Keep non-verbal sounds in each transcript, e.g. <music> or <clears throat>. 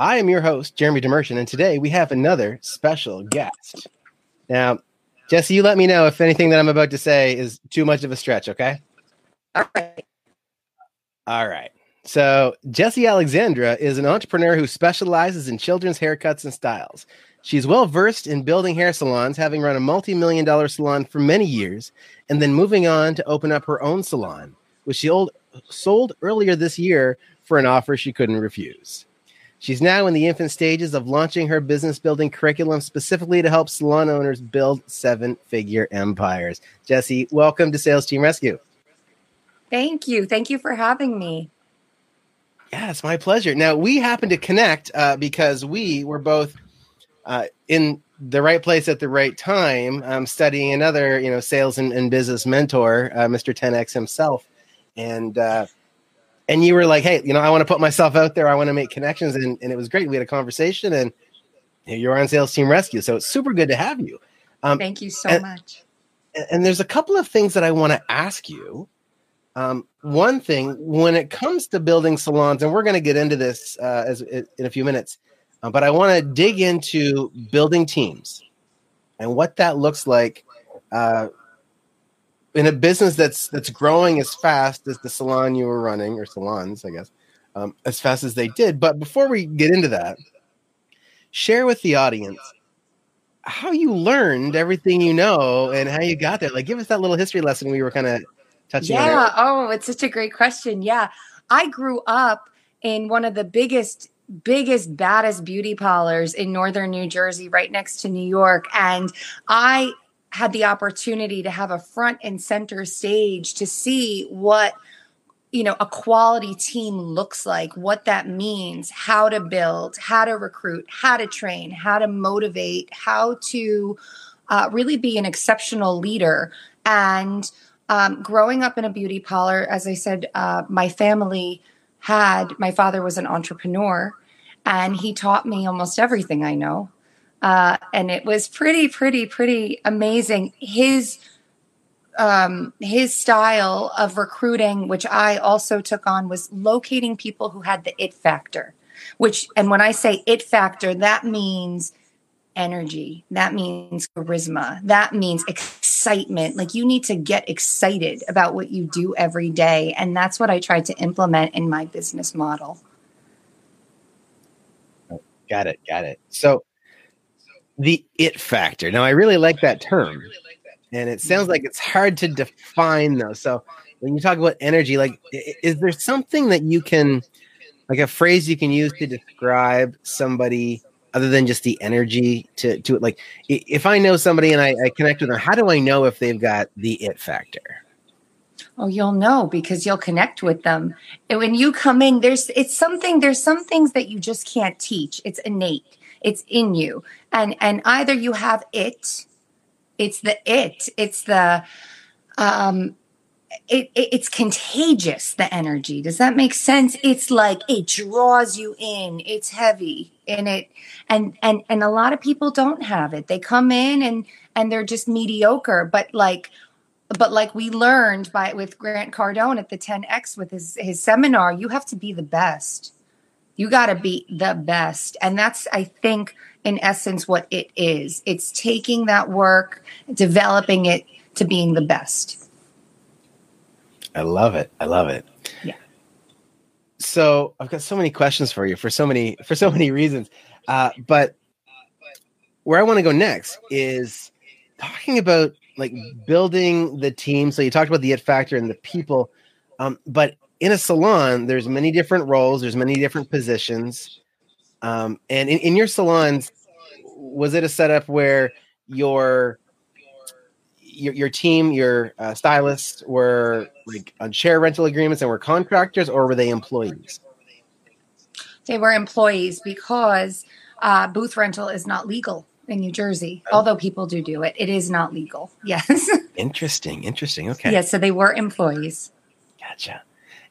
I am your host, Jeremy DeMerchant, and today we have another special guest. Now, Jesse, you let me know if anything that I'm about to say is too much of a stretch, okay? All right. All right. So, Jesse Alexandra is an entrepreneur who specializes in children's haircuts and styles. She's well versed in building hair salons, having run a multi million dollar salon for many years, and then moving on to open up her own salon, which she old, sold earlier this year for an offer she couldn't refuse. She's now in the infant stages of launching her business building curriculum specifically to help salon owners build seven figure empires. Jesse, welcome to Sales Team Rescue. Thank you. Thank you for having me. Yeah, it's my pleasure. Now, we happen to connect uh, because we were both uh, in the right place at the right time, um, studying another, you know, sales and, and business mentor, uh, Mr. 10X himself. And, uh, and you were like, hey, you know, I want to put myself out there. I want to make connections. And, and it was great. We had a conversation and you're on Sales Team Rescue. So it's super good to have you. Um, Thank you so and, much. And there's a couple of things that I want to ask you. Um, one thing, when it comes to building salons, and we're going to get into this uh, as in a few minutes, uh, but I want to dig into building teams and what that looks like uh, in a business that's that's growing as fast as the salon you were running or salons i guess um, as fast as they did. But before we get into that share with the audience how you learned everything you know and how you got there. Like give us that little history lesson we were kind of touching yeah. Oh it's such a great question. Yeah. I grew up in one of the biggest biggest baddest beauty parlors in northern new jersey right next to new york. And i had the opportunity to have a front and center stage to see what you know a quality team looks like what that means how to build how to recruit how to train how to motivate how to uh, really be an exceptional leader. And um, growing up in a beauty parlor as i said uh, my family had my father was an entrepreneur and he taught me almost everything i know uh, and it was pretty, pretty, pretty amazing. His um, his style of recruiting, which I also took on, was locating people who had the it factor. Which, and when I say it factor, that means energy. That means charisma. That means excitement. Like you need to get excited about what you do every day. And that's what I tried to implement in my business model. Got it. Got it. So the it factor. Now, I really like that term, and it sounds like it's hard to define though. So, when you talk about energy, like, is there something that you can, like, a phrase you can use to describe somebody other than just the energy to to it? Like, if I know somebody and I, I connect with them, how do I know if they've got the it factor? Oh, you'll know because you'll connect with them. And when you come in, there's it's something, there's some things that you just can't teach. It's innate it's in you. And and either you have it it's the it it's the um it, it, it's contagious the energy. Does that make sense? It's like it draws you in. It's heavy and it. And and and a lot of people don't have it. They come in and and they're just mediocre but like but like we learned by with grant cardone at the 10x with his his seminar you have to be the best you got to be the best. And that's, I think, in essence, what it is. It's taking that work, developing it to being the best. I love it. I love it. Yeah. So I've got so many questions for you for so many for so many reasons. Uh, but where I want to go next is talking about like building the team. So you talked about the it factor and the people, um, but in a salon, there's many different roles, there's many different positions. Um, and in, in your salons, was it a setup where your your, your team, your uh, stylists were like on chair rental agreements and were contractors, or were they employees? They were employees because uh, booth rental is not legal in New Jersey, oh. although people do do it. It is not legal. <laughs> Yes. interesting. Interesting. Okay. Yes. Yeah, so they were employees. Gotcha.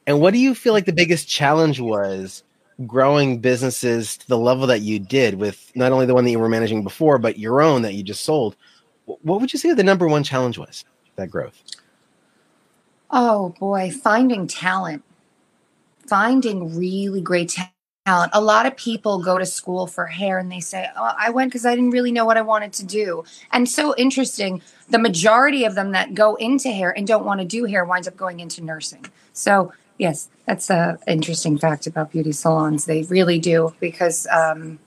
And what do you feel like the biggest challenge was growing businesses to the level that you did with not only the one that you were managing before, but your own that you just sold? What would you say the number one challenge was that growth? Oh boy, finding talent, finding really great talent. A lot of people go to school for hair and they say, oh, I went because I didn't really know what I wanted to do. And so interesting, the majority of them that go into hair and don't want to do hair winds up going into nursing. So, yes, that's an interesting fact about beauty salons. They really do because, um,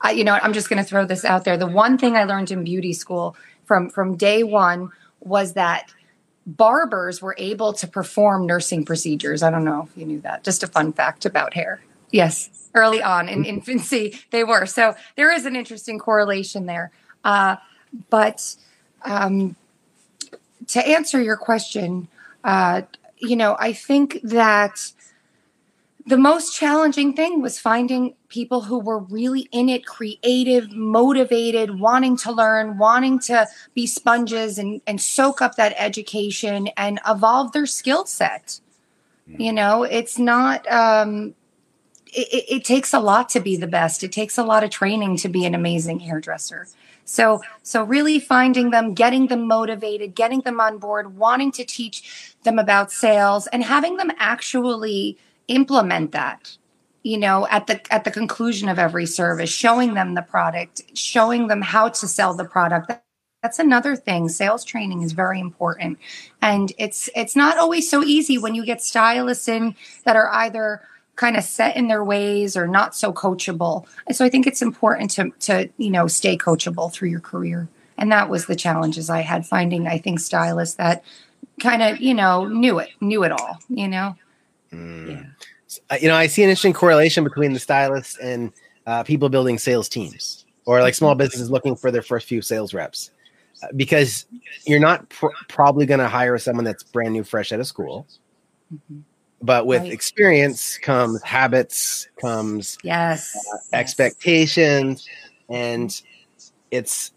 I, you know, I'm just going to throw this out there. The one thing I learned in beauty school from from day one was that barbers were able to perform nursing procedures. I don't know if you knew that. Just a fun fact about hair. Yes, early on in <laughs> infancy, they were. So there is an interesting correlation there. Uh, but um, to answer your question, uh, you know, I think that the most challenging thing was finding people who were really in it, creative, motivated, wanting to learn, wanting to be sponges and, and soak up that education and evolve their skill set. You know, it's not, um, it, it, takes a lot to be the best. It takes a lot of training to be an amazing hairdresser. So, so really finding them, getting them motivated, getting them on board, wanting to teach them about sales, and having them actually implement that. You know, at the at the conclusion of every service, showing them the product, showing them how to sell the product. That's another thing. Sales training is very important, and it's it's not always so easy when you get stylists in that are either kind of set in their ways or not so coachable. And so I think it's important to to you know stay coachable through your career. And that was the challenges I had finding I think stylists that kind of you know knew it knew it all you know. Mm. Yeah. You know, I see an interesting correlation between the stylists and uh, people building sales teams or like small businesses looking for their first few sales reps uh, because you're not pr- probably going to hire someone that's brand new fresh out of school. Mm-hmm but with right. experience comes habits comes yes, uh, expectations and it's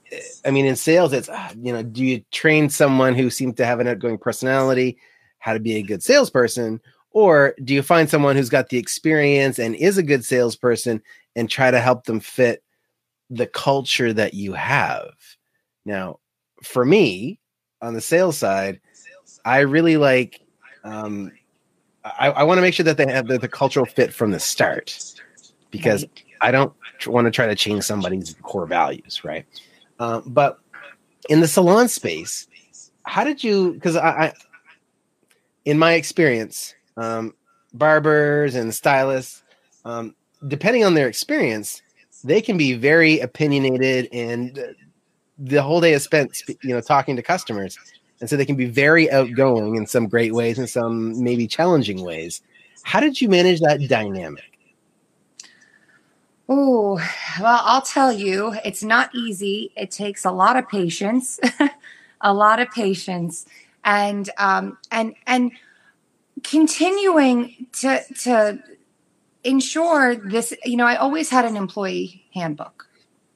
i mean in sales it's uh, you know do you train someone who seems to have an outgoing personality how to be a good salesperson or do you find someone who's got the experience and is a good salesperson and try to help them fit the culture that you have now for me on the sales side i really like um, I, I want to make sure that they have the, the, cultural fit from the start because. I don't want to try to change somebody's core values, right? Um, but in the salon space, how did you? Because I, I, in my experience, um, barbers and stylists, um, depending on their experience, they can be very opinionated, and the whole day is spent, you know, talking to customers and so they can be very outgoing in some great ways and some maybe challenging ways. How did you manage that dynamic? Oh, well, I'll tell you, it's not easy. It takes a lot of patience, <laughs> a lot of patience, and um, and and continuing to to ensure this. You know, I always had an employee handbook.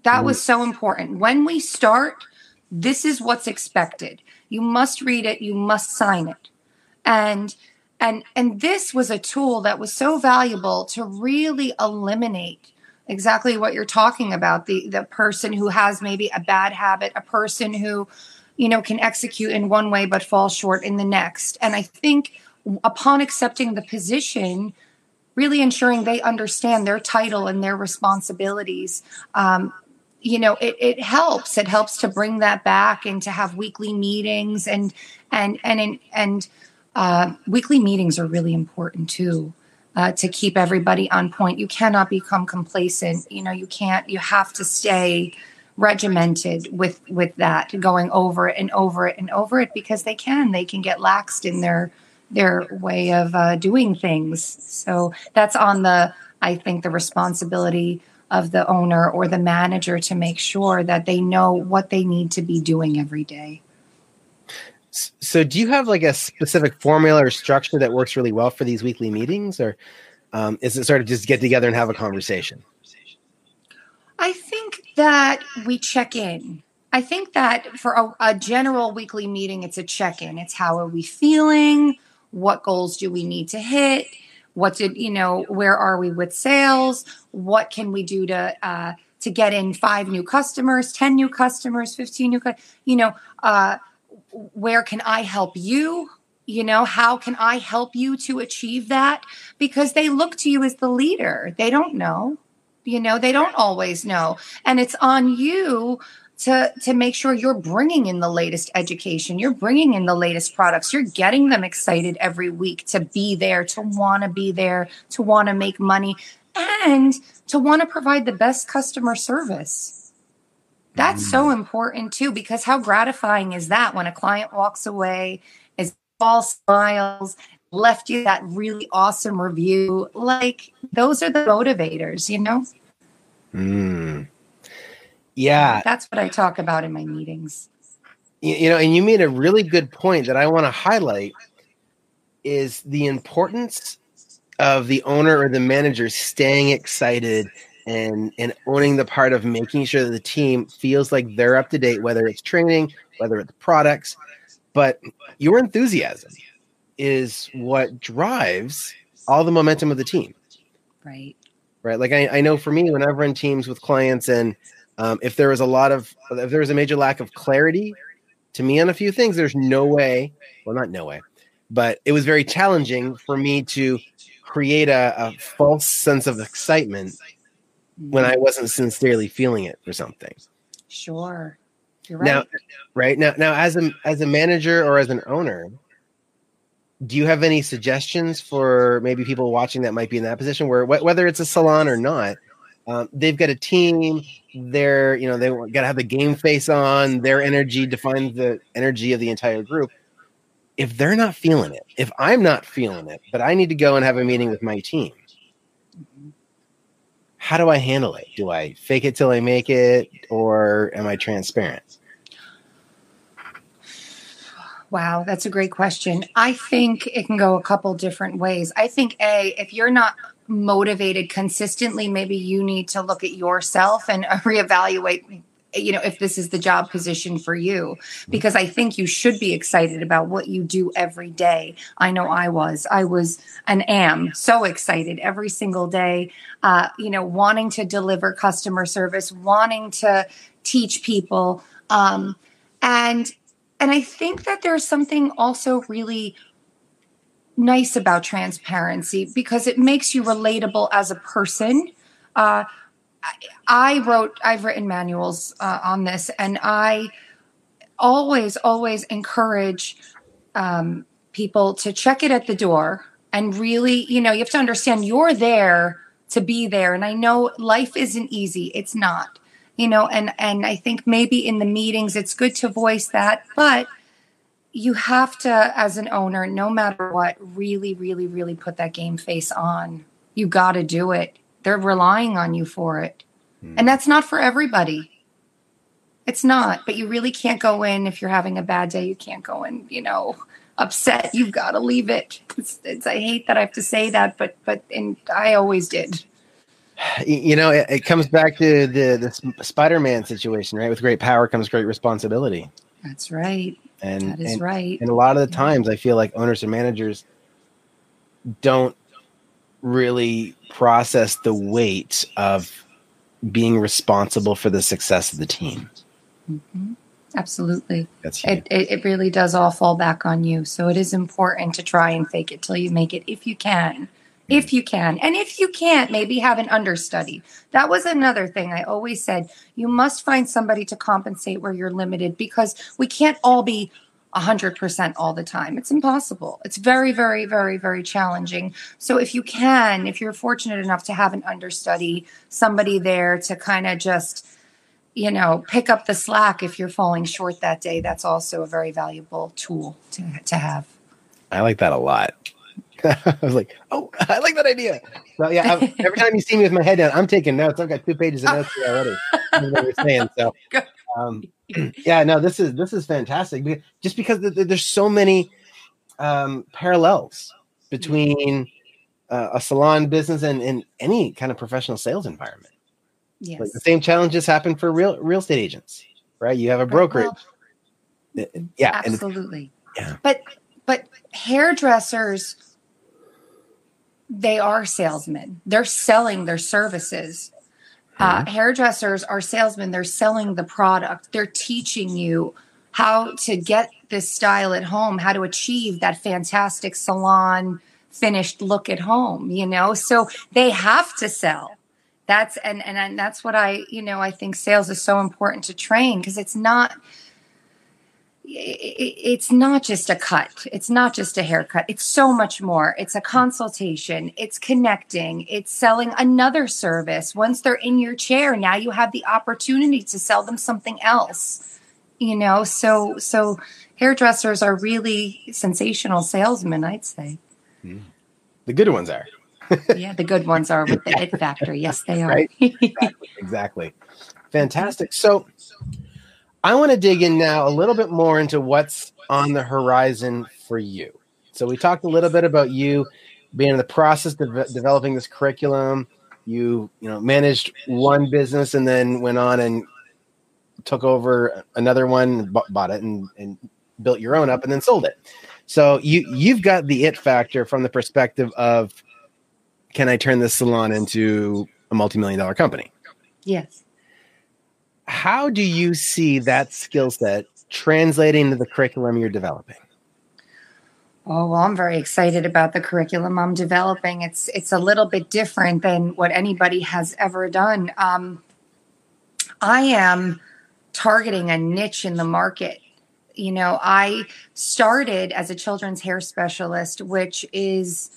That was so important. When we start, this is what's expected. You must read it, you must sign it. And and and this was a tool that was so valuable to really eliminate exactly what you're talking about. The the person who has maybe a bad habit, a person who you know can execute in one way but fall short in the next. And I think upon accepting the position, really ensuring they understand their title and their responsibilities um, you know it, it helps. It helps to bring that back and to have weekly meetings and and and and uh, weekly meetings are really important too uh, to keep everybody on point. You cannot become complacent. You know you can't you have to stay regimented with with that going over it and over it and over it because they can. They can get laxed in their their way of uh, doing things. So that's on the i think the responsibility of the owner or the manager to make sure that they know what they need to be doing every day. So, do you have like a specific formula or structure that works really well for these weekly meetings, or Um, is it sort of just get together and have a conversation? I think that we check in. I think that for a, a general weekly meeting, it's a check in. It's how are we feeling? What goals do we need to hit? What did you know? Where are we with sales? What can we do to uh, to get in five new customers, ten new customers, fifteen new? You know, uh, where can I help you? You know, how can I help you to achieve that? Because they look to you as the leader. They don't know. You know, they don't always know, and it's on you to to make sure you're bringing in the latest education you're bringing in the latest products you're getting them excited every week to be there to want to be there to want to make money and to want to provide the best customer service that's so mm. important too because how gratifying is that when a client walks away is all smiles left you that really awesome review like those are the motivators you know mm. Yeah. That's what I talk about in my meetings. You, you know, and you made a really good point that I want to highlight is the importance of the owner or the manager staying excited and and owning the part of making sure that the team feels like they're up to date whether it's training whether it's products. But your enthusiasm is what drives all the momentum of the team. Right. Right? Like i, I know for me whenever in teams with clients and um, if there was a lot of, if there was a major lack of clarity to me on a few things, there's no way, well, not no way, but it was very challenging for me to create a, a false sense of excitement when I wasn't sincerely feeling it for something. Sure. You're right. Now, right now, now as a as a manager or as an owner, do you have any suggestions for maybe people watching that might be in that position where whether it's a salon or not, um, they've got a team. They're you know they got to have the game face on. Their energy defines the energy of the entire group. If they're not feeling it, if I'm not feeling it, but I need to go and have a meeting with my team, how do I handle it? Do I fake it till I make it, or am I transparent? Wow, that's a great question. I think it can go a couple different ways. I think a if you're not motivated consistently, maybe you need to look at yourself and <laughs> reevaluate you know if this is the job position for you. Because i think you should be excited about what you do every day. I know i was. I was and am so excited every single day uh, you know wanting to deliver customer service wanting to teach people um, and and i think that there's something also really nice about transparency because it makes you relatable as a person. Uh, I wrote, I've written manuals uh, on this, and I always, always encourage um, people to check it at the door and really, you know, you have to understand you're there to be there. And I know life isn't easy; it's not, you know, and and I think maybe in the meetings it's good to voice that, but you have to, as an owner, no matter what, really, really, really put that game face on. You got to do it. They're relying on you for it. Mm. And that's not for everybody. It's not, but you really can't go in if you're having a bad day. You can't go in, you know, upset. You've got to leave it. It's, it's, I hate that I have to say that, but, but, and I always did. You know, it, it comes back to the, the Spider Man situation, right? With great power comes great responsibility. That's right. And that is and, right. And a lot of the times, I feel like owners and managers don't really process the weight of being responsible for the success of the team. Mm-hmm. Absolutely. That's it, it, it really does all fall back on you. So it is important to try and fake it till you make it if you can if you can. And if you can't, maybe have an understudy. That was another thing I always said. You must find somebody to compensate where you're limited because we can't all be 100% all the time. It's impossible. It's very, very, very, very challenging. So if you can, if you're fortunate enough to have an understudy, somebody there to kind of just, you know, pick up the slack if you're falling short that day, that's also a very valuable tool to, to have. I like that a lot. <laughs> I was like, oh, I like that idea. So yeah, I'm, every time you see me with my head down, I'm taking notes. I've got two pages of notes already. what you're saying. So, <laughs> um, <clears throat> yeah, no, this is this is fantastic. Just because there's so many um, parallels between uh, a salon business and in any kind of professional sales environment. Yes. Like the same challenges happen for real real estate agents, right? You have a brokerage. Well, yeah, absolutely. Yeah. But but hairdressers they are salesmen. They're selling their services. Uh, hairdressers are salesmen. They're selling the product. They're teaching you how to get this style at home, how to achieve that fantastic salon finished look at home, you know? So they have to sell. That's and and, and that's what I, you know, I think sales is so important to train because it's not it's not just a cut. It's not just a haircut. It's so much more. It's a consultation. It's connecting. It's selling another service. Once they're in your chair, now you have the opportunity to sell them something else. You know, so so hairdressers are really sensational salesmen, I'd say. Mm. The good ones are. yeah, the good ones are with the it factor. Yes, they are. Right? <laughs> exactly, exactly. Fantastic. So I want to dig in now a little bit more into what's on the horizon for you. So we talked a little bit about you being in the process of developing this curriculum. You, you know, managed one business and then went on and took over another one, bought it, and, and built your own up, and then sold it. So you you've got the it factor from the perspective of, can I turn this salon into a multi-million dollar company? Yes. How do you see that skill set translating to the curriculum you're developing? Oh, well, I'm very excited about the curriculum I'm developing. It's it's a little bit different than what anybody has ever done. Um, I am targeting a niche in the market. You know, I started as a children's hair specialist, which is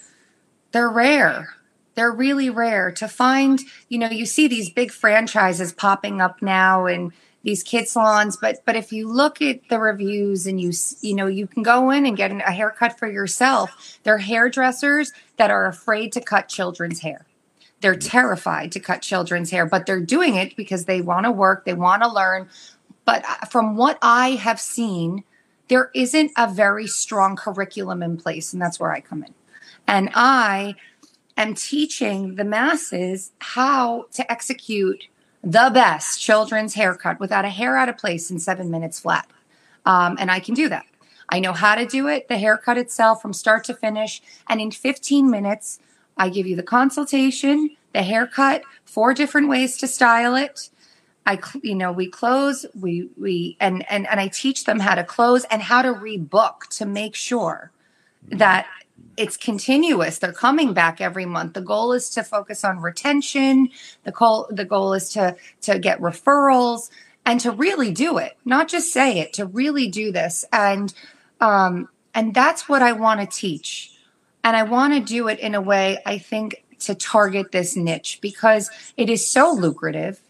they're rare. They're really rare to find. You know, you see these big franchises popping up now and these kid salons, but but if you look at the reviews and you you know you can go in and get a haircut for yourself. They're hairdressers that are afraid to cut children's hair. They're terrified to cut children's hair, but they're doing it because they want to work, they want to learn. But uh, from what I have seen, there isn't a very strong curriculum in place, and that's where I come in. And I am teaching the masses how to execute the best children's haircut without a hair out of place in seven minutes flat. Um, and I can do that. I know how to do it, the haircut itself from start to finish. And in 15 minutes, I give you the consultation, the haircut, four different ways to style it. I, you know, we close, we, we, and, and, and I teach them how to close and how to rebook to make sure that it's continuous. They're coming back every month. The goal is to focus on retention. The goal, the goal is to, to get referrals and to really do it, not just say it, to really do this. And, um, and that's what I want to teach. And I want to do it in a way, I think, to target this niche because it is so lucrative.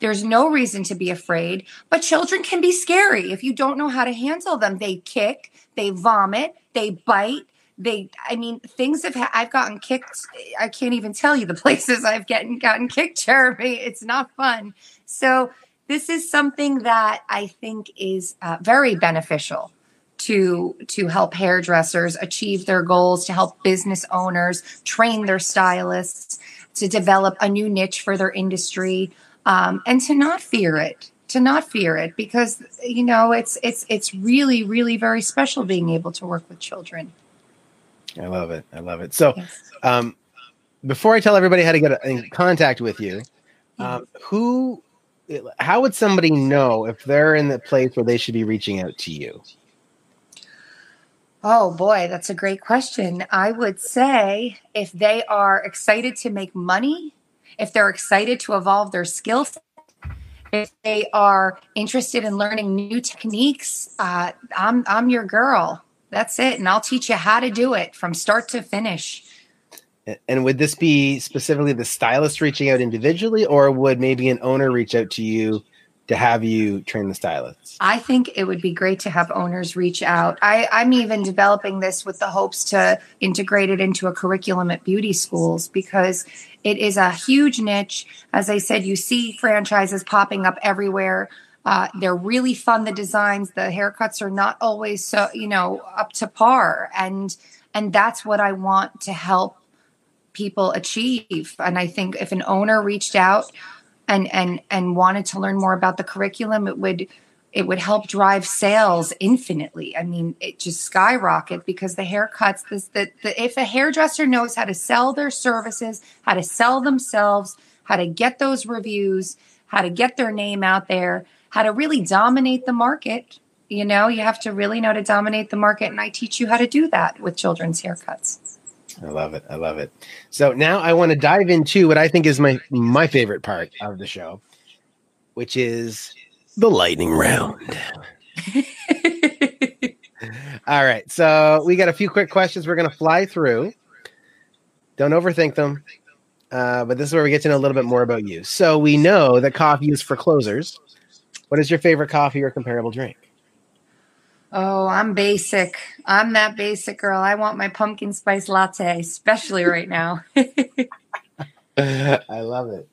There's no reason to be afraid, but children can be scary if you don't know how to handle them. They kick, they vomit, they bite. They, I mean, things have. Ha- I've gotten kicked. I can't even tell you the <laughs> places I've gotten gotten kicked, Jeremy. It's not fun. So this is something that I think is uh, very beneficial to to help hairdressers achieve their goals, to help business owners train their stylists, to develop a new niche for their industry, um, and to not fear it. To not fear it because you know it's it's it's really really very special being able to work with children. I love it. I love it. So, Yes. um, before I tell everybody how to get in contact with you, um, who, how would somebody know if they're in the place where they should be reaching out to you? Oh boy, that's a great question. I would say if they are excited to make money, if they're excited to evolve their skill set, if they are interested in learning new techniques, uh, I'm I'm your girl. That's it, and I'll teach you how to do it from start to finish. And would this be specifically the stylist reaching out individually, or would maybe an owner reach out to you to have you train the stylists? I think it would be great to have owners reach out. I, I'm even developing this with the hopes to integrate it into a curriculum at beauty schools because it is a huge niche. As I said, you see franchises popping up everywhere. Uh, they're really fun. The designs, the haircuts are not always so you know up to par, and and that's what I want to help people achieve. And I think if an owner reached out and and and wanted to learn more about the curriculum, it would it would help drive sales infinitely. I mean, it just skyrocket because the haircuts, this the, the if a hairdresser knows how to sell their services, how to sell themselves, how to get those reviews, how to get their name out there, how to really dominate the market. You know, you have to really know to dominate the market. And I teach you how to do that with children's haircuts. I love it. I love it. So now I want to dive into what I think is my my favorite part of the show, which is the lightning round. <laughs> All right. So we got a few quick questions we're going to fly through. Don't overthink them. Uh, but this is where we get to know a little bit more about you. So we know that coffee is for closers. What is your favorite coffee or comparable drink? Oh, I'm basic. I'm that basic girl. I want my pumpkin spice latte, especially right now. <laughs> I love it.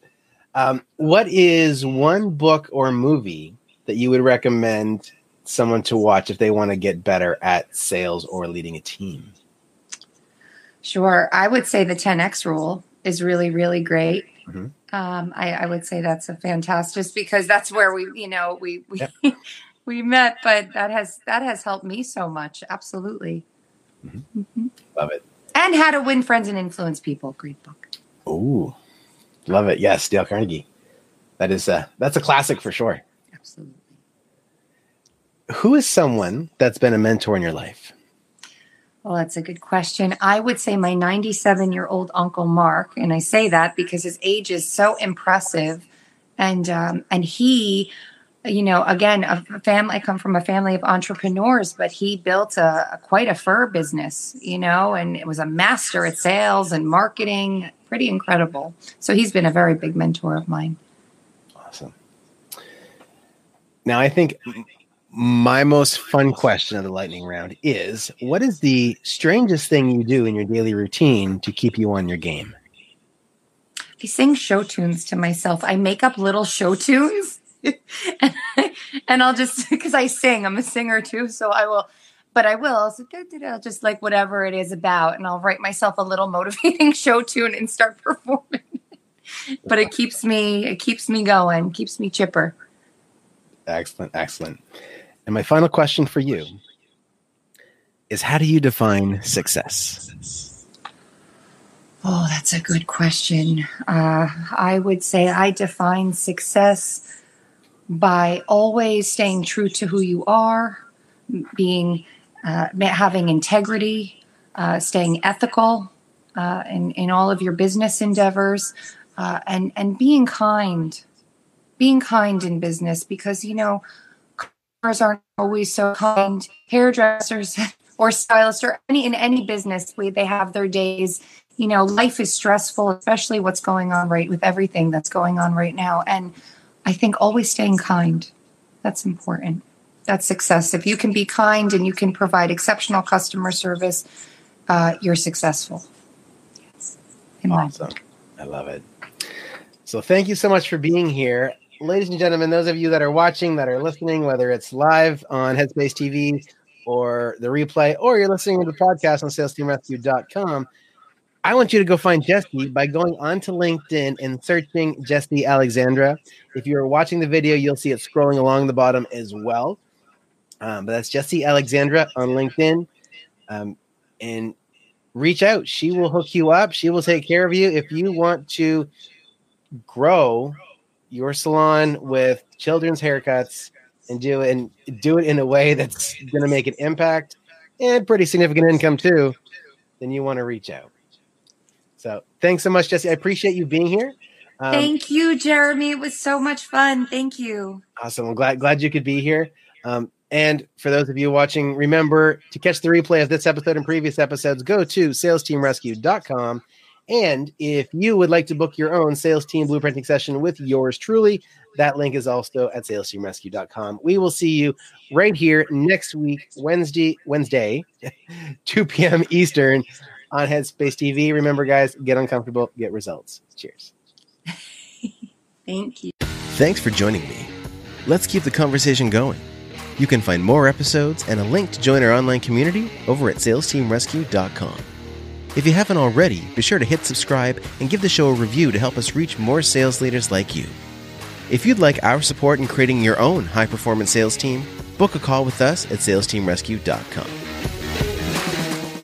Um, what is one book or movie that you would recommend someone to watch if they want to get better at sales or leading a team? Sure. I would say the 10X rule is really, really great. Mm-hmm. Um, I, I, would say that's a fantastic because that's where we, you know, we, we, yep. <laughs> we met, but that has that has helped me so much. Absolutely. Mm-hmm. Mm-hmm. Love it. And how to win friends and influence people. Great book. Ooh, love it. Yes, Dale Carnegie. That is a that's a classic for sure. Absolutely. Who is someone that's been a mentor in your life? Well, that's a good question. I would say my 97 year old uncle Mark, and I say that because his age is so impressive, and um, and he you know, again, a family. I come from a family of entrepreneurs, but he built a, a, quite a fur business, you know, and it was a master at sales and marketing. Pretty incredible. So he's been a very big mentor of mine. Awesome. Now, I think my most fun question of the lightning round is: What is the strangest thing you do in your daily routine to keep you on your game? I sing show tunes to myself. I make up little show tunes and, <laughs> and I'll just because I sing, I'm a singer too, so I will. But I will so, I'll just like whatever it is about, and I'll write myself a little <laughs> motivating show tune and start performing. <laughs> but it keeps me it keeps me going, keeps me chipper. Excellent, excellent. And my final question for you is: How do you define success? Oh, that's a good question. Uh, I would say I define success by always staying true to who you are, being uh, having integrity, uh, staying ethical uh, in in all of your business endeavors, uh, and and being kind, being kind in business because you know aren't always so kind. Hairdressers <laughs> or stylists or any in any business, we they have their days. You know, life is stressful, especially what's going on right with everything that's going on right now, and I think always staying kind. That's important. That's success. If you can be kind and you can provide exceptional customer service, uh, you're successful. Yes. awesome. I love it. So thank you so much for being here. Ladies and gentlemen, those of you that are watching, that are listening, whether it's live on Headspace TV or the replay, or you're listening to the podcast on salesteamrescue.com, I want you to go find Jesse by going onto LinkedIn and searching Jesse Alexandra. If you're watching the video, you'll see it scrolling along the bottom as well. Um, but that's Jesse Alexandra on LinkedIn. Um, and reach out. She will hook you up. She will take care of you. If you want to grow your salon with children's haircuts and do it and do it in a way that's going to make an impact and pretty significant income too, then you want to reach out. So thanks so much, Jesse. I appreciate you being here. Um, Thank you, Jeremy. It was so much fun. Thank you. Awesome. I'm glad glad you could be here. Um, and for those of you watching, remember to catch the replay of this episode and previous episodes, go to salesteamrescue.com. And if you would like to book your own sales team blueprinting session with yours truly, that link is also at salesteamrescue.com. We will see you right here next week, Wednesday, Wednesday, <laughs> 2 p.m. Eastern on Headspace TV. Remember, guys, get uncomfortable, get results. Cheers. <laughs> Thank you. Thanks for joining me. Let's keep the conversation going. You can find more episodes and a link to join our online community over at salesteamrescue.com. If you haven't already, be sure to hit subscribe and give the show a review to help us reach more sales leaders like you. If you'd like our support in creating your own high performance sales team, book a call with us at salesteamrescue.com.